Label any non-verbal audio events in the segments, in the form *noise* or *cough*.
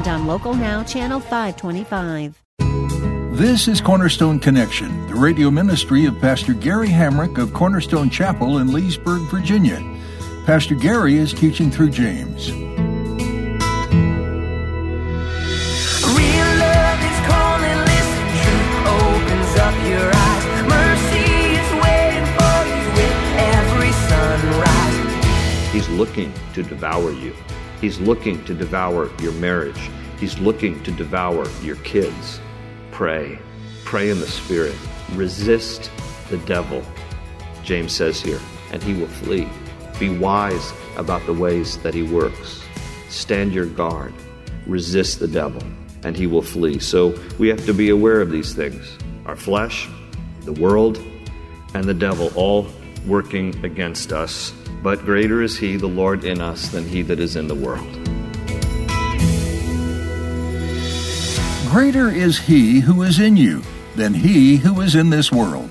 and on Local Now, Channel 525. This is Cornerstone Connection, the radio ministry of Pastor Gary Hamrick of Cornerstone Chapel in Leesburg, Virginia. Pastor Gary is teaching through James. Real love is calling listening. Truth opens up your eyes. Mercy is waiting, bugs with every sunrise. He's looking to devour you. He's looking to devour your marriage. He's looking to devour your kids pray. Pray in the Spirit. Resist the devil, James says here, and he will flee. Be wise about the ways that he works. Stand your guard. Resist the devil, and he will flee. So we have to be aware of these things our flesh, the world, and the devil all working against us. But greater is he, the Lord, in us than he that is in the world. Greater is he who is in you than he who is in this world.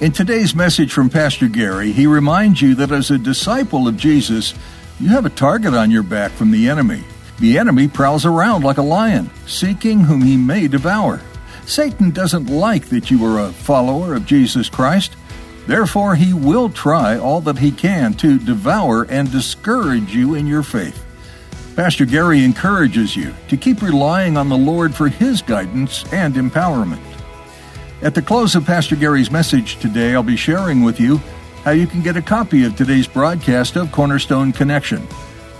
In today's message from Pastor Gary, he reminds you that as a disciple of Jesus, you have a target on your back from the enemy. The enemy prowls around like a lion, seeking whom he may devour. Satan doesn't like that you are a follower of Jesus Christ. Therefore, he will try all that he can to devour and discourage you in your faith. Pastor Gary encourages you to keep relying on the Lord for His guidance and empowerment. At the close of Pastor Gary's message today, I'll be sharing with you how you can get a copy of today's broadcast of Cornerstone Connection.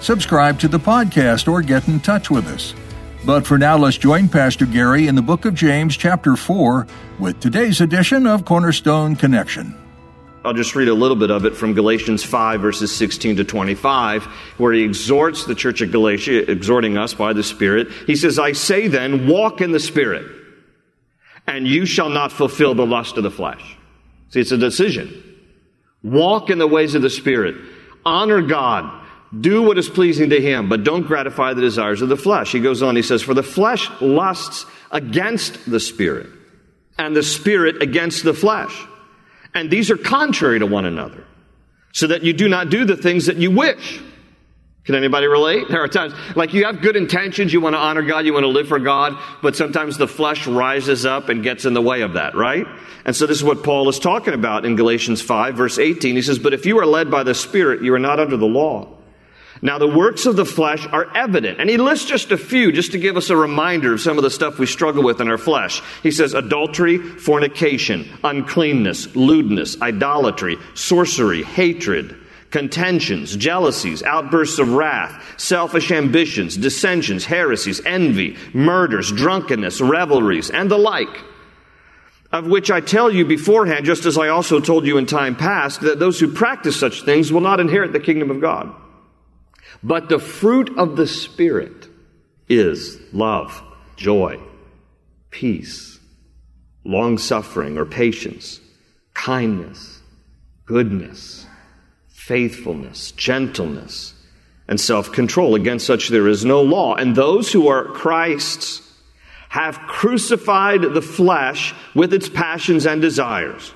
Subscribe to the podcast or get in touch with us. But for now, let's join Pastor Gary in the book of James, chapter 4, with today's edition of Cornerstone Connection. I'll just read a little bit of it from Galatians 5, verses 16 to 25, where he exhorts the church of Galatia, exhorting us by the Spirit. He says, I say then, walk in the Spirit, and you shall not fulfill the lust of the flesh. See, it's a decision. Walk in the ways of the Spirit. Honor God. Do what is pleasing to Him, but don't gratify the desires of the flesh. He goes on, he says, For the flesh lusts against the Spirit, and the Spirit against the flesh and these are contrary to one another, so that you do not do the things that you wish. Can anybody relate? There are times, like you have good intentions, you want to honor God, you want to live for God, but sometimes the flesh rises up and gets in the way of that, right? And so this is what Paul is talking about in Galatians 5, verse 18. He says, But if you are led by the Spirit, you are not under the law. Now, the works of the flesh are evident. And he lists just a few just to give us a reminder of some of the stuff we struggle with in our flesh. He says adultery, fornication, uncleanness, lewdness, idolatry, sorcery, hatred, contentions, jealousies, outbursts of wrath, selfish ambitions, dissensions, heresies, envy, murders, drunkenness, revelries, and the like. Of which I tell you beforehand, just as I also told you in time past, that those who practice such things will not inherit the kingdom of God. But the fruit of the Spirit is love, joy, peace, long suffering or patience, kindness, goodness, faithfulness, gentleness, and self control. Against such there is no law. And those who are Christ's have crucified the flesh with its passions and desires.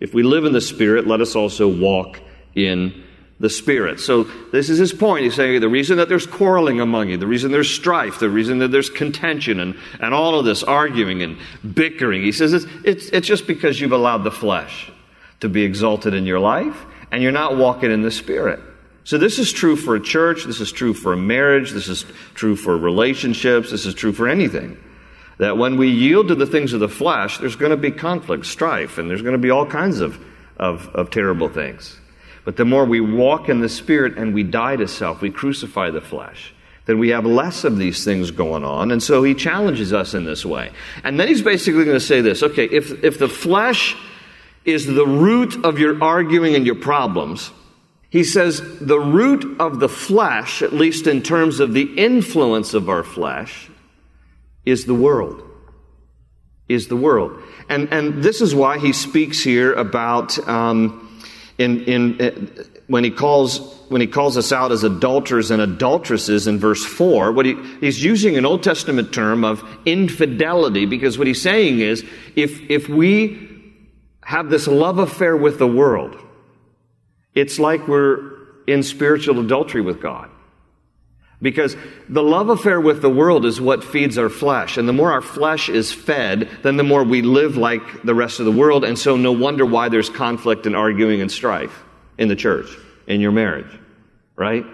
If we live in the Spirit, let us also walk in the Spirit. So this is his point. He's saying the reason that there's quarreling among you, the reason there's strife, the reason that there's contention and, and all of this arguing and bickering, he says it's, it's, it's just because you've allowed the flesh to be exalted in your life and you're not walking in the Spirit. So this is true for a church, this is true for a marriage, this is true for relationships, this is true for anything. That when we yield to the things of the flesh, there's going to be conflict, strife, and there's going to be all kinds of, of, of terrible things. But the more we walk in the Spirit and we die to self, we crucify the flesh, then we have less of these things going on. And so he challenges us in this way. And then he's basically going to say this okay, if, if the flesh is the root of your arguing and your problems, he says the root of the flesh, at least in terms of the influence of our flesh, is the world. is the world. And, and this is why he speaks here about um, in, in, uh, when, he calls, when he calls us out as adulterers and adulteresses in verse 4. What he, he's using an Old Testament term of infidelity because what he's saying is if, if we have this love affair with the world, it's like we're in spiritual adultery with God. Because the love affair with the world is what feeds our flesh. And the more our flesh is fed, then the more we live like the rest of the world. And so no wonder why there's conflict and arguing and strife in the church, in your marriage. Right?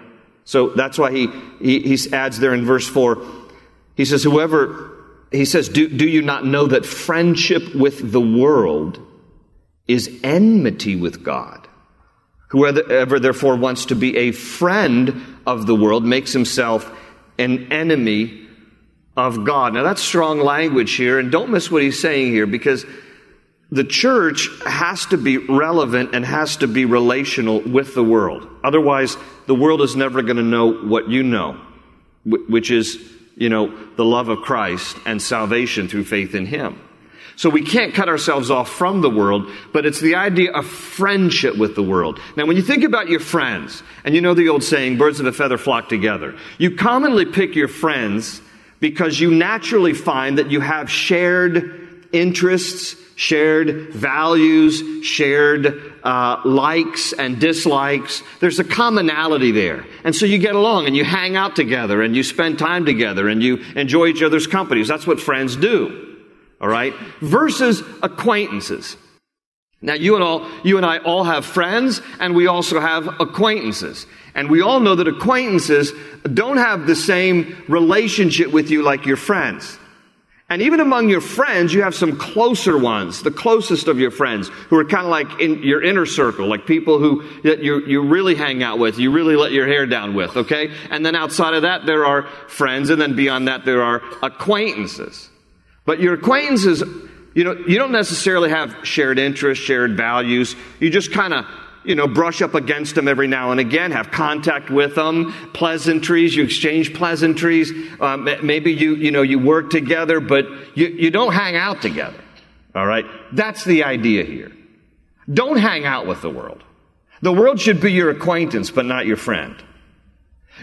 So that's why he, he, he adds there in verse 4, he says, whoever, he says, do, do you not know that friendship with the world is enmity with God? Whoever therefore wants to be a friend of the world makes himself an enemy of God. Now that's strong language here, and don't miss what he's saying here because the church has to be relevant and has to be relational with the world. Otherwise, the world is never going to know what you know, which is, you know, the love of Christ and salvation through faith in Him. So we can't cut ourselves off from the world, but it's the idea of friendship with the world. Now, when you think about your friends, and you know the old saying, birds of a feather flock together, you commonly pick your friends because you naturally find that you have shared interests, shared values, shared uh, likes and dislikes. There's a commonality there. And so you get along and you hang out together and you spend time together and you enjoy each other's companies. That's what friends do all right, versus acquaintances. Now, you and all, you and I all have friends, and we also have acquaintances. And we all know that acquaintances don't have the same relationship with you like your friends. And even among your friends, you have some closer ones, the closest of your friends, who are kind of like in your inner circle, like people who that you, you really hang out with, you really let your hair down with, okay? And then outside of that, there are friends, and then beyond that, there are acquaintances. But your acquaintances, you know, you don't necessarily have shared interests, shared values. You just kind of, you know, brush up against them every now and again, have contact with them, pleasantries, you exchange pleasantries. Um, maybe you, you know, you work together, but you, you don't hang out together. All right? That's the idea here. Don't hang out with the world. The world should be your acquaintance, but not your friend.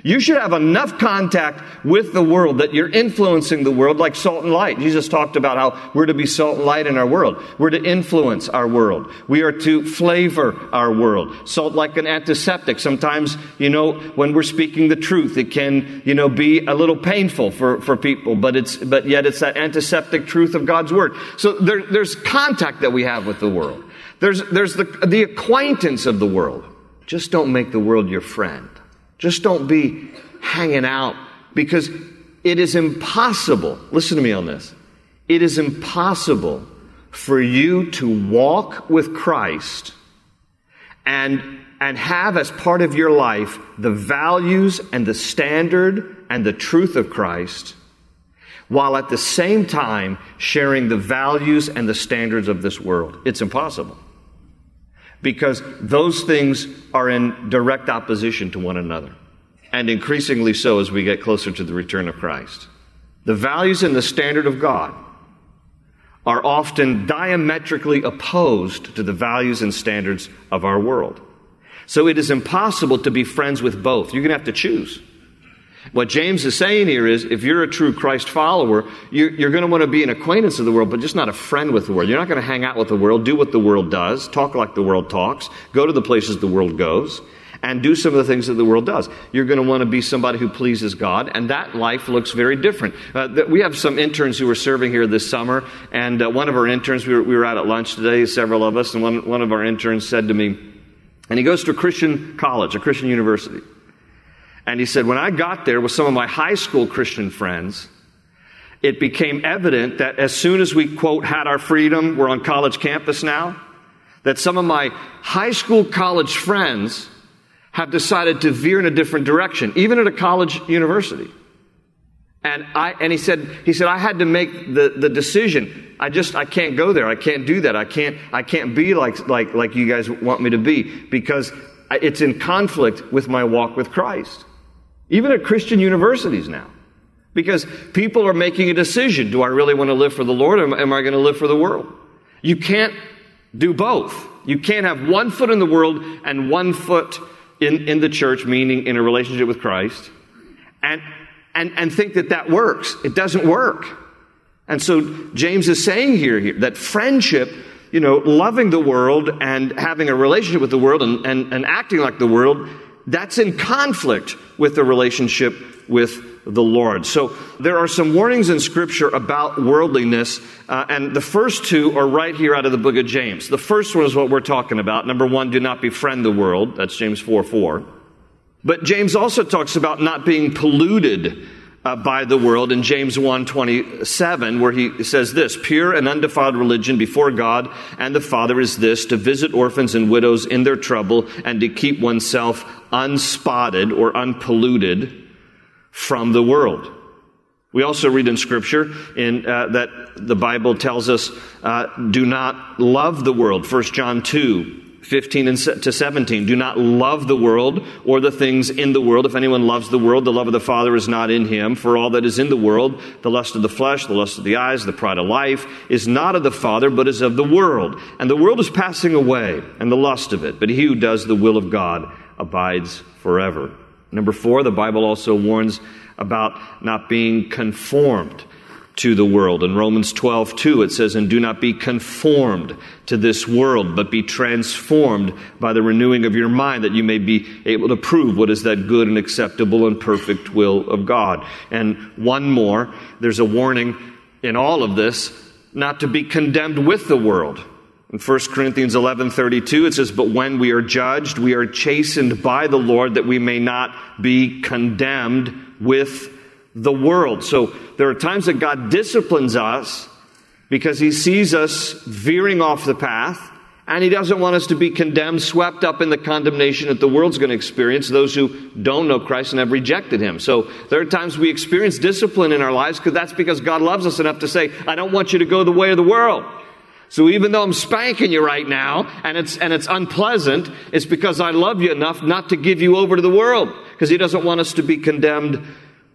You should have enough contact with the world that you're influencing the world like salt and light. Jesus talked about how we're to be salt and light in our world. We're to influence our world. We are to flavor our world. Salt like an antiseptic. Sometimes, you know, when we're speaking the truth, it can, you know, be a little painful for, for people, but it's, but yet it's that antiseptic truth of God's word. So there, there's contact that we have with the world. There's, there's the, the acquaintance of the world. Just don't make the world your friend. Just don't be hanging out because it is impossible. Listen to me on this. It is impossible for you to walk with Christ and, and have as part of your life the values and the standard and the truth of Christ while at the same time sharing the values and the standards of this world. It's impossible because those things are in direct opposition to one another, and increasingly so as we get closer to the return of Christ. The values and the standard of God are often diametrically opposed to the values and standards of our world. So it is impossible to be friends with both. You're going to have to choose. What James is saying here is if you're a true Christ follower, you're, you're, going to want to be an acquaintance of the world, but just not a friend with the world. You're not going to hang out with the world, do what the world does, talk like the world talks, go to the places the world goes, and do some of the things that the world does. You're going to want to be somebody who pleases God, and that life looks very different. Uh, we have some interns who are serving here this summer, and uh, one of our interns, we were, we were out at lunch today, several of us, and one, one of our interns said to me, and he goes to a Christian college, a Christian university. And he said, when I got there with some of my high school Christian friends, it became evident that as soon as we, quote, had our freedom, we're on college campus now, that some of my high school college friends have decided to veer in a different direction, even at a college university. And I, and he said, he said, I had to make the, the decision. I just, I can't go there. I can't do that. I can't, I can't be like, like, like you guys want me to be because it's in conflict with my walk with Christ. Even at Christian universities now. Because people are making a decision. Do I really want to live for the Lord or am I going to live for the world? You can't do both. You can't have one foot in the world and one foot in, in the church, meaning in a relationship with Christ, and, and, and think that that works. It doesn't work. And so James is saying here, here that friendship, you know, loving the world and having a relationship with the world and, and, and acting like the world, that's in conflict with the relationship with the Lord. So there are some warnings in Scripture about worldliness, uh, and the first two are right here out of the book of James. The first one is what we're talking about. Number one, do not befriend the world. That's James 4 4. But James also talks about not being polluted uh, by the world in James 1:27 where he says this pure and undefiled religion before God and the Father is this to visit orphans and widows in their trouble and to keep oneself unspotted or unpolluted from the world. We also read in Scripture in, uh, that the Bible tells us, uh, do not love the world. 1 John 2, 15 and to 17. Do not love the world or the things in the world. If anyone loves the world, the love of the Father is not in him. For all that is in the world, the lust of the flesh, the lust of the eyes, the pride of life, is not of the Father, but is of the world. And the world is passing away, and the lust of it. But he who does the will of God abides forever. Number four, the Bible also warns about not being conformed to the world. In Romans 12, 2, it says, And do not be conformed to this world, but be transformed by the renewing of your mind, that you may be able to prove what is that good and acceptable and perfect will of God. And one more, there's a warning in all of this not to be condemned with the world. In 1 Corinthians 11:32 it says but when we are judged we are chastened by the Lord that we may not be condemned with the world. So there are times that God disciplines us because he sees us veering off the path and he doesn't want us to be condemned, swept up in the condemnation that the world's going to experience, those who don't know Christ and have rejected him. So there are times we experience discipline in our lives because that's because God loves us enough to say, I don't want you to go the way of the world. So even though I'm spanking you right now and it's, and it's unpleasant, it's because I love you enough not to give you over to the world because he doesn't want us to be condemned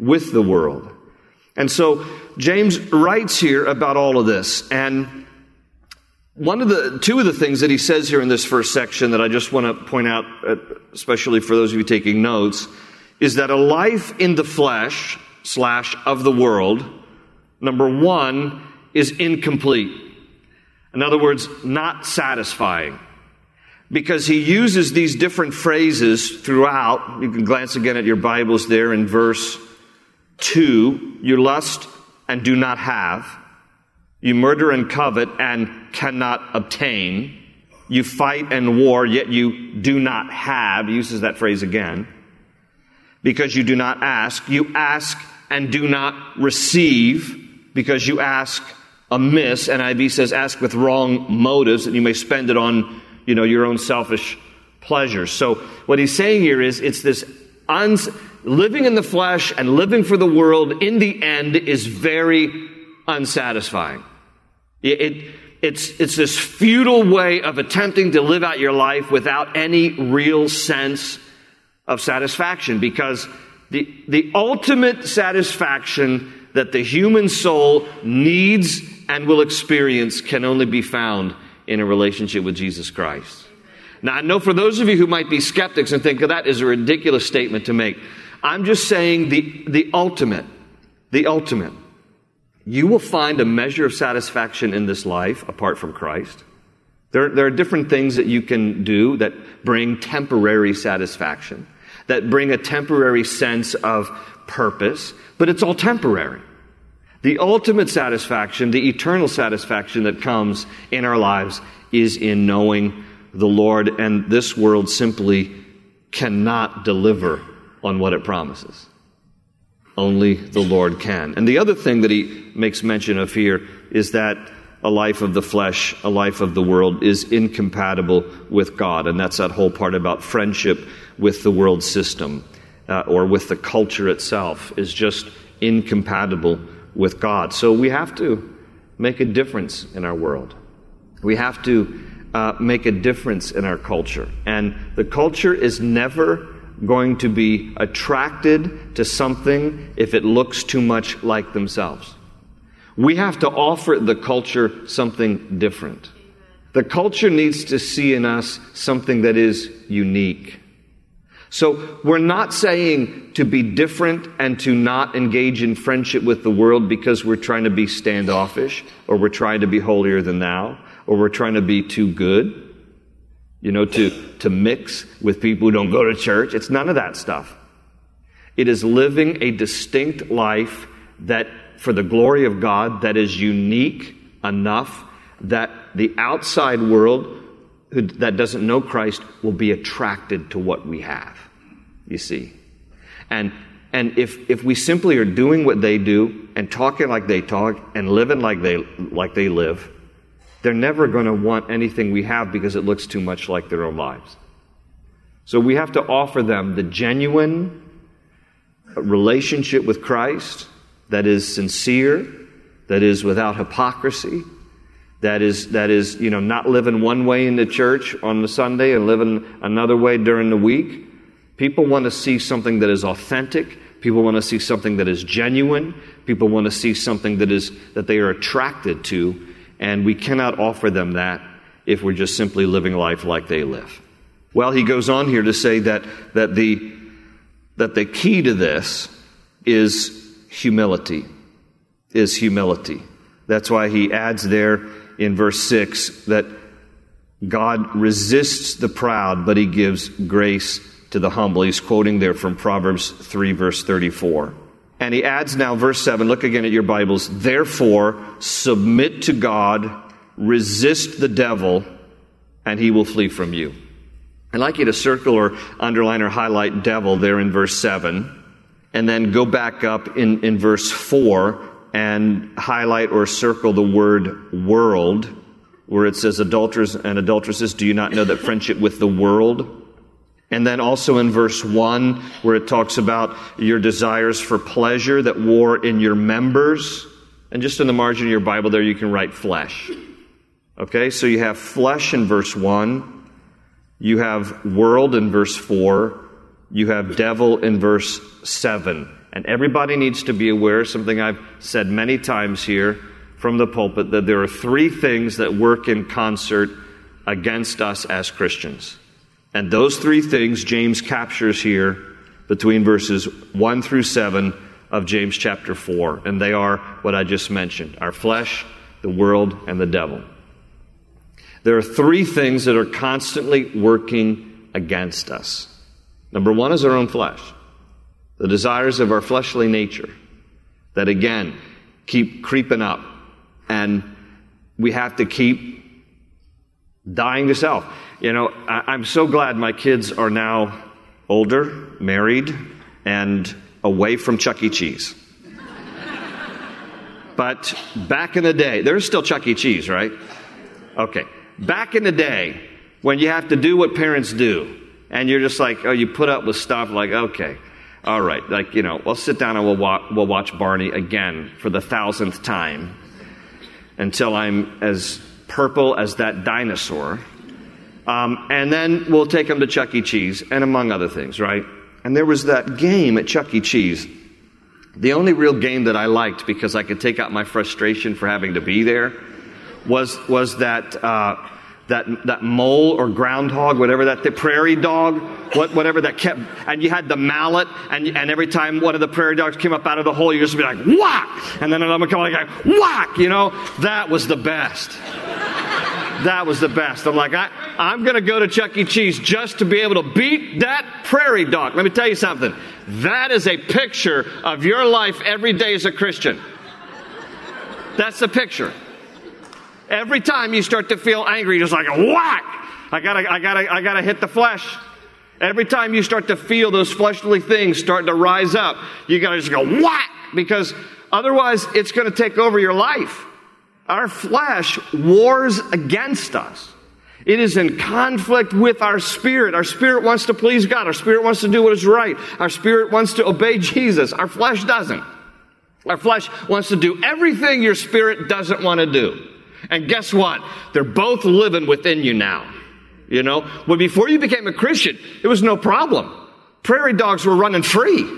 with the world. And so James writes here about all of this. And one of the, two of the things that he says here in this first section that I just want to point out, uh, especially for those of you taking notes, is that a life in the flesh slash of the world, number one, is incomplete. In other words, not satisfying. Because he uses these different phrases throughout. You can glance again at your Bibles there in verse 2. You lust and do not have. You murder and covet and cannot obtain. You fight and war, yet you do not have. He uses that phrase again. Because you do not ask. You ask and do not receive because you ask amiss. NIV says, ask with wrong motives, and you may spend it on, you know, your own selfish pleasures. So what he's saying here is it's this uns- living in the flesh and living for the world in the end is very unsatisfying. It, it, it's, it's this futile way of attempting to live out your life without any real sense of satisfaction because the, the ultimate satisfaction that the human soul needs and will experience can only be found in a relationship with Jesus Christ. Now, I know for those of you who might be skeptics and think oh, that is a ridiculous statement to make, I'm just saying the, the ultimate, the ultimate. You will find a measure of satisfaction in this life apart from Christ. There, there are different things that you can do that bring temporary satisfaction, that bring a temporary sense of purpose, but it's all temporary. The ultimate satisfaction, the eternal satisfaction that comes in our lives is in knowing the Lord, and this world simply cannot deliver on what it promises. Only the Lord can. And the other thing that he makes mention of here is that a life of the flesh, a life of the world is incompatible with God. And that's that whole part about friendship with the world system uh, or with the culture itself is just incompatible with God. So we have to make a difference in our world. We have to uh, make a difference in our culture. And the culture is never going to be attracted to something if it looks too much like themselves. We have to offer the culture something different. The culture needs to see in us something that is unique. So we're not saying to be different and to not engage in friendship with the world because we're trying to be standoffish or we're trying to be holier than thou or we're trying to be too good. You know, to, to mix with people who don't go to church. It's none of that stuff. It is living a distinct life that, for the glory of God, that is unique enough that the outside world who, that doesn't know Christ will be attracted to what we have, you see. And, and if, if we simply are doing what they do and talking like they talk and living like they, like they live, they're never going to want anything we have because it looks too much like their own lives. So we have to offer them the genuine relationship with Christ that is sincere, that is without hypocrisy, that is, that is, you know, not living one way in the church on the Sunday and living another way during the week. People want to see something that is authentic. People want to see something that is genuine. People want to see something that is, that they are attracted to. And we cannot offer them that if we're just simply living life like they live. Well, he goes on here to say that, that the, that the key to this is humility, is humility. That's why he adds there in verse 6 that God resists the proud, but he gives grace to the humble. He's quoting there from Proverbs 3, verse 34. And he adds now, verse 7, look again at your Bibles. Therefore, submit to God, resist the devil, and he will flee from you. I'd like you to circle or underline or highlight devil there in verse 7, and then go back up in, in verse 4 and highlight or circle the word world, where it says adulterers and adulteresses, do you not know that friendship with the world? And then also in verse 1, where it talks about your desires for pleasure that war in your members. And just in the margin of your Bible there, you can write flesh. Okay, so you have flesh in verse 1. You have world in verse 4. You have devil in verse 7. And everybody needs to be aware, something I've said many times here from the pulpit, that there are three things that work in concert against us as Christians. And those three things James captures here between verses 1 through 7 of James chapter 4. And they are what I just mentioned our flesh, the world, and the devil. There are three things that are constantly working against us. Number one is our own flesh the desires of our fleshly nature that again keep creeping up and we have to keep dying to self. You know, I, am so glad my kids are now older, married, and away from Chuck E. Cheese. but back in the day, there's still Chuck E. Cheese, right? Okay. Back in the day, when you have to do what parents do, and you're just like, oh, you put up with stuff like, okay, all right, like, you know, we'll sit down and we'll, wa- we'll watch Barney again for the thousandth time until I'm as purple as that dinosaur. Um, and then we'll take him to Chuck E. Cheese, and among other things, right? And there was that game at Chuck E. Cheese. The only real game that I liked because I could take out my frustration for having to be there was, was that uh, that, that mole or groundhog, whatever that, the prairie dog, what, whatever that kept, and you had the mallet, and, and every time one of the prairie dogs came up out of the hole, you just be like, whack! And then another one come like, whack! You know, that was the best. That was the best. I'm like, I, I'm going to go to Chuck E. Cheese just to be able to beat that prairie dog. Let me tell you something. That is a picture of your life every day as a Christian. That's the picture. Every time you start to feel angry, just like whack! I gotta, I gotta, I gotta hit the flesh. Every time you start to feel those fleshly things starting to rise up, you gotta just go whack! Because otherwise it's gonna take over your life. Our flesh wars against us. It is in conflict with our spirit. Our spirit wants to please God. Our spirit wants to do what is right. Our spirit wants to obey Jesus. Our flesh doesn't. Our flesh wants to do everything your spirit doesn't want to do. And guess what? They're both living within you now. You know, when before you became a Christian, it was no problem. Prairie dogs were running free.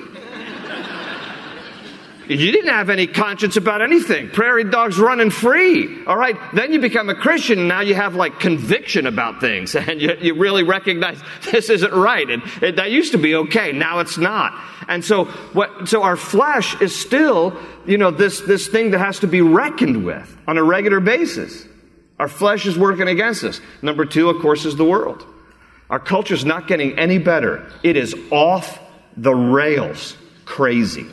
You didn't have any conscience about anything. Prairie dogs running free. All right. Then you become a Christian and now you have like conviction about things *laughs* and you, you really recognize *laughs* this isn't right. And it, that used to be okay. Now it's not. And so what, so our flesh is still, you know, this, this thing that has to be reckoned with on a regular basis. Our flesh is working against us. Number two, of course, is the world. Our culture is not getting any better. It is off the rails crazy.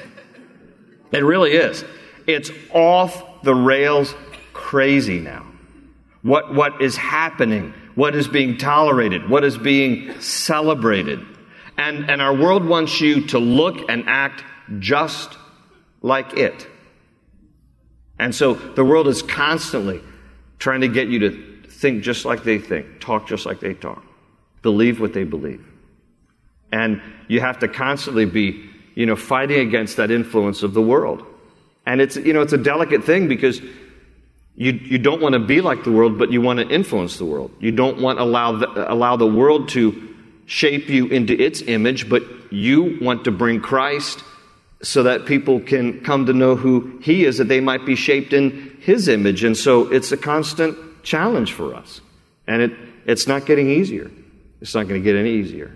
It really is. It's off the rails crazy now. What, what is happening? What is being tolerated? What is being celebrated? And, and our world wants you to look and act just like it. And so the world is constantly trying to get you to think just like they think, talk just like they talk, believe what they believe. And you have to constantly be you know, fighting against that influence of the world. And it's, you know, it's a delicate thing because you, you don't want to be like the world, but you want to influence the world. You don't want to allow the, allow the world to shape you into its image, but you want to bring Christ so that people can come to know who He is, that they might be shaped in His image. And so it's a constant challenge for us. And it, it's not getting easier. It's not going to get any easier.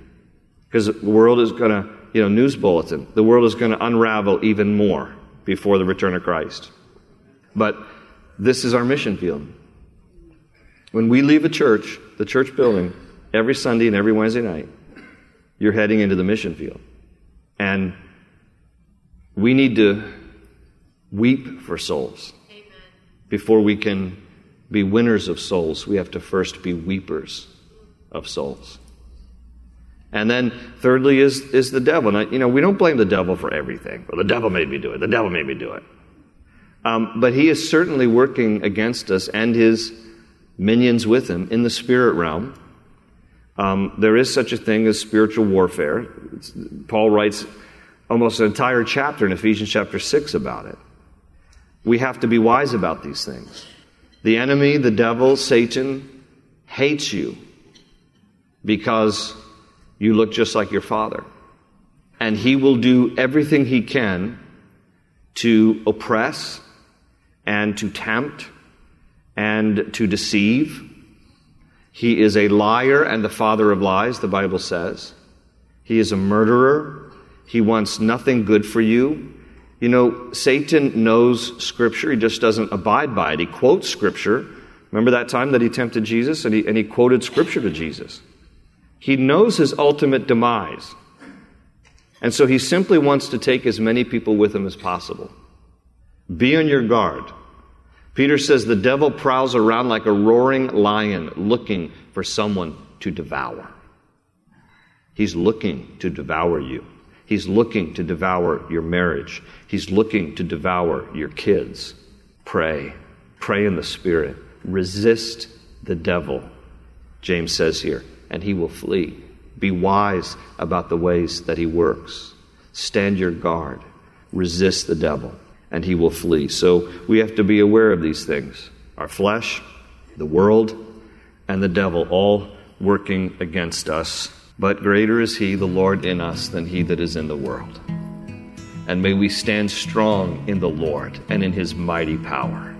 Because the world is going to you know, news bulletin. The world is going to unravel even more before the return of Christ. But this is our mission field. When we leave a church, the church building, every Sunday and every Wednesday night, you're heading into the mission field. And we need to weep for souls. Amen. Before we can be winners of souls, we have to first be weepers of souls. And then thirdly is, is the devil. Now, you know, we don't blame the devil for everything. Well, the devil made me do it. The devil made me do it. Um, but he is certainly working against us and his minions with him in the spirit realm. Um, there is such a thing as spiritual warfare. It's, Paul writes almost an entire chapter in Ephesians chapter 6 about it. We have to be wise about these things. The enemy, the devil, Satan, hates you because you look just like your father. And he will do everything he can to oppress and to tempt and to deceive. He is a liar and the father of lies, the Bible says. He is a murderer. He wants nothing good for you. You know, Satan knows Scripture. He just doesn't abide by it. He quotes Scripture. Remember that time that he tempted Jesus and he, and he quoted Scripture to Jesus? He knows his ultimate demise. And so he simply wants to take as many people with him as possible. Be on your guard. Peter says the devil prowls around like a roaring lion looking for someone to devour. He's looking to devour you. He's looking to devour your marriage. He's looking to devour your kids. Pray. Pray in the Spirit. Resist the devil, James says here and he will flee. Be wise about the ways that he works. Stand your guard. Resist the devil, and he will flee. So we have to be aware of these things our flesh, the world, and the devil all working against us. But greater is he, the Lord, in us than he that is in the world. And may we stand strong in the Lord and in his mighty power,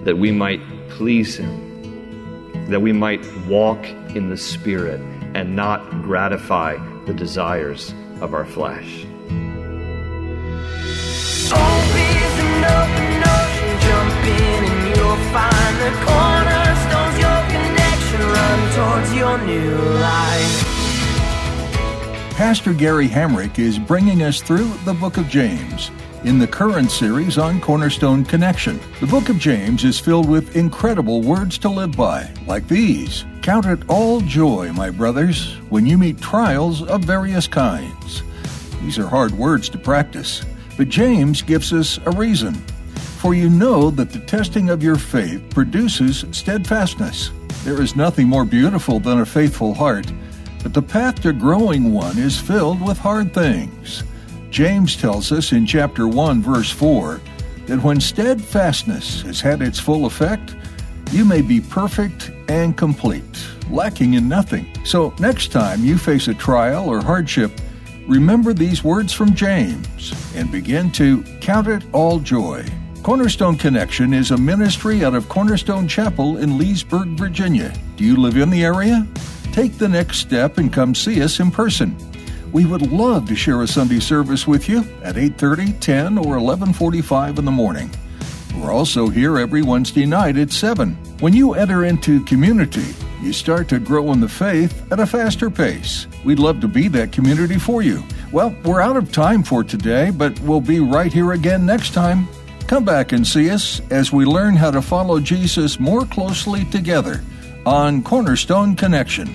that we might please him that we might walk in the Spirit and not gratify the desires of our flesh. Pastor Gary Hamrick is bringing us through the book of James in the current series on Cornerstone Connection. The book of James is filled with incredible words to live by, like these Count it all joy, my brothers, when you meet trials of various kinds. These are hard words to practice, but James gives us a reason. For you know that the testing of your faith produces steadfastness. There is nothing more beautiful than a faithful heart, but the path to growing one is filled with hard things. James tells us in chapter 1, verse 4, that when steadfastness has had its full effect, you may be perfect and complete, lacking in nothing. So, next time you face a trial or hardship, remember these words from James and begin to count it all joy. Cornerstone Connection is a ministry out of Cornerstone Chapel in Leesburg, Virginia. Do you live in the area? Take the next step and come see us in person. We would love to share a Sunday service with you at 8:30, 10, or 11:45 in the morning. We're also here every Wednesday night at 7. When you enter into community, you start to grow in the faith at a faster pace. We'd love to be that community for you. Well, we're out of time for today, but we'll be right here again next time. Come back and see us as we learn how to follow Jesus more closely together on Cornerstone Connection.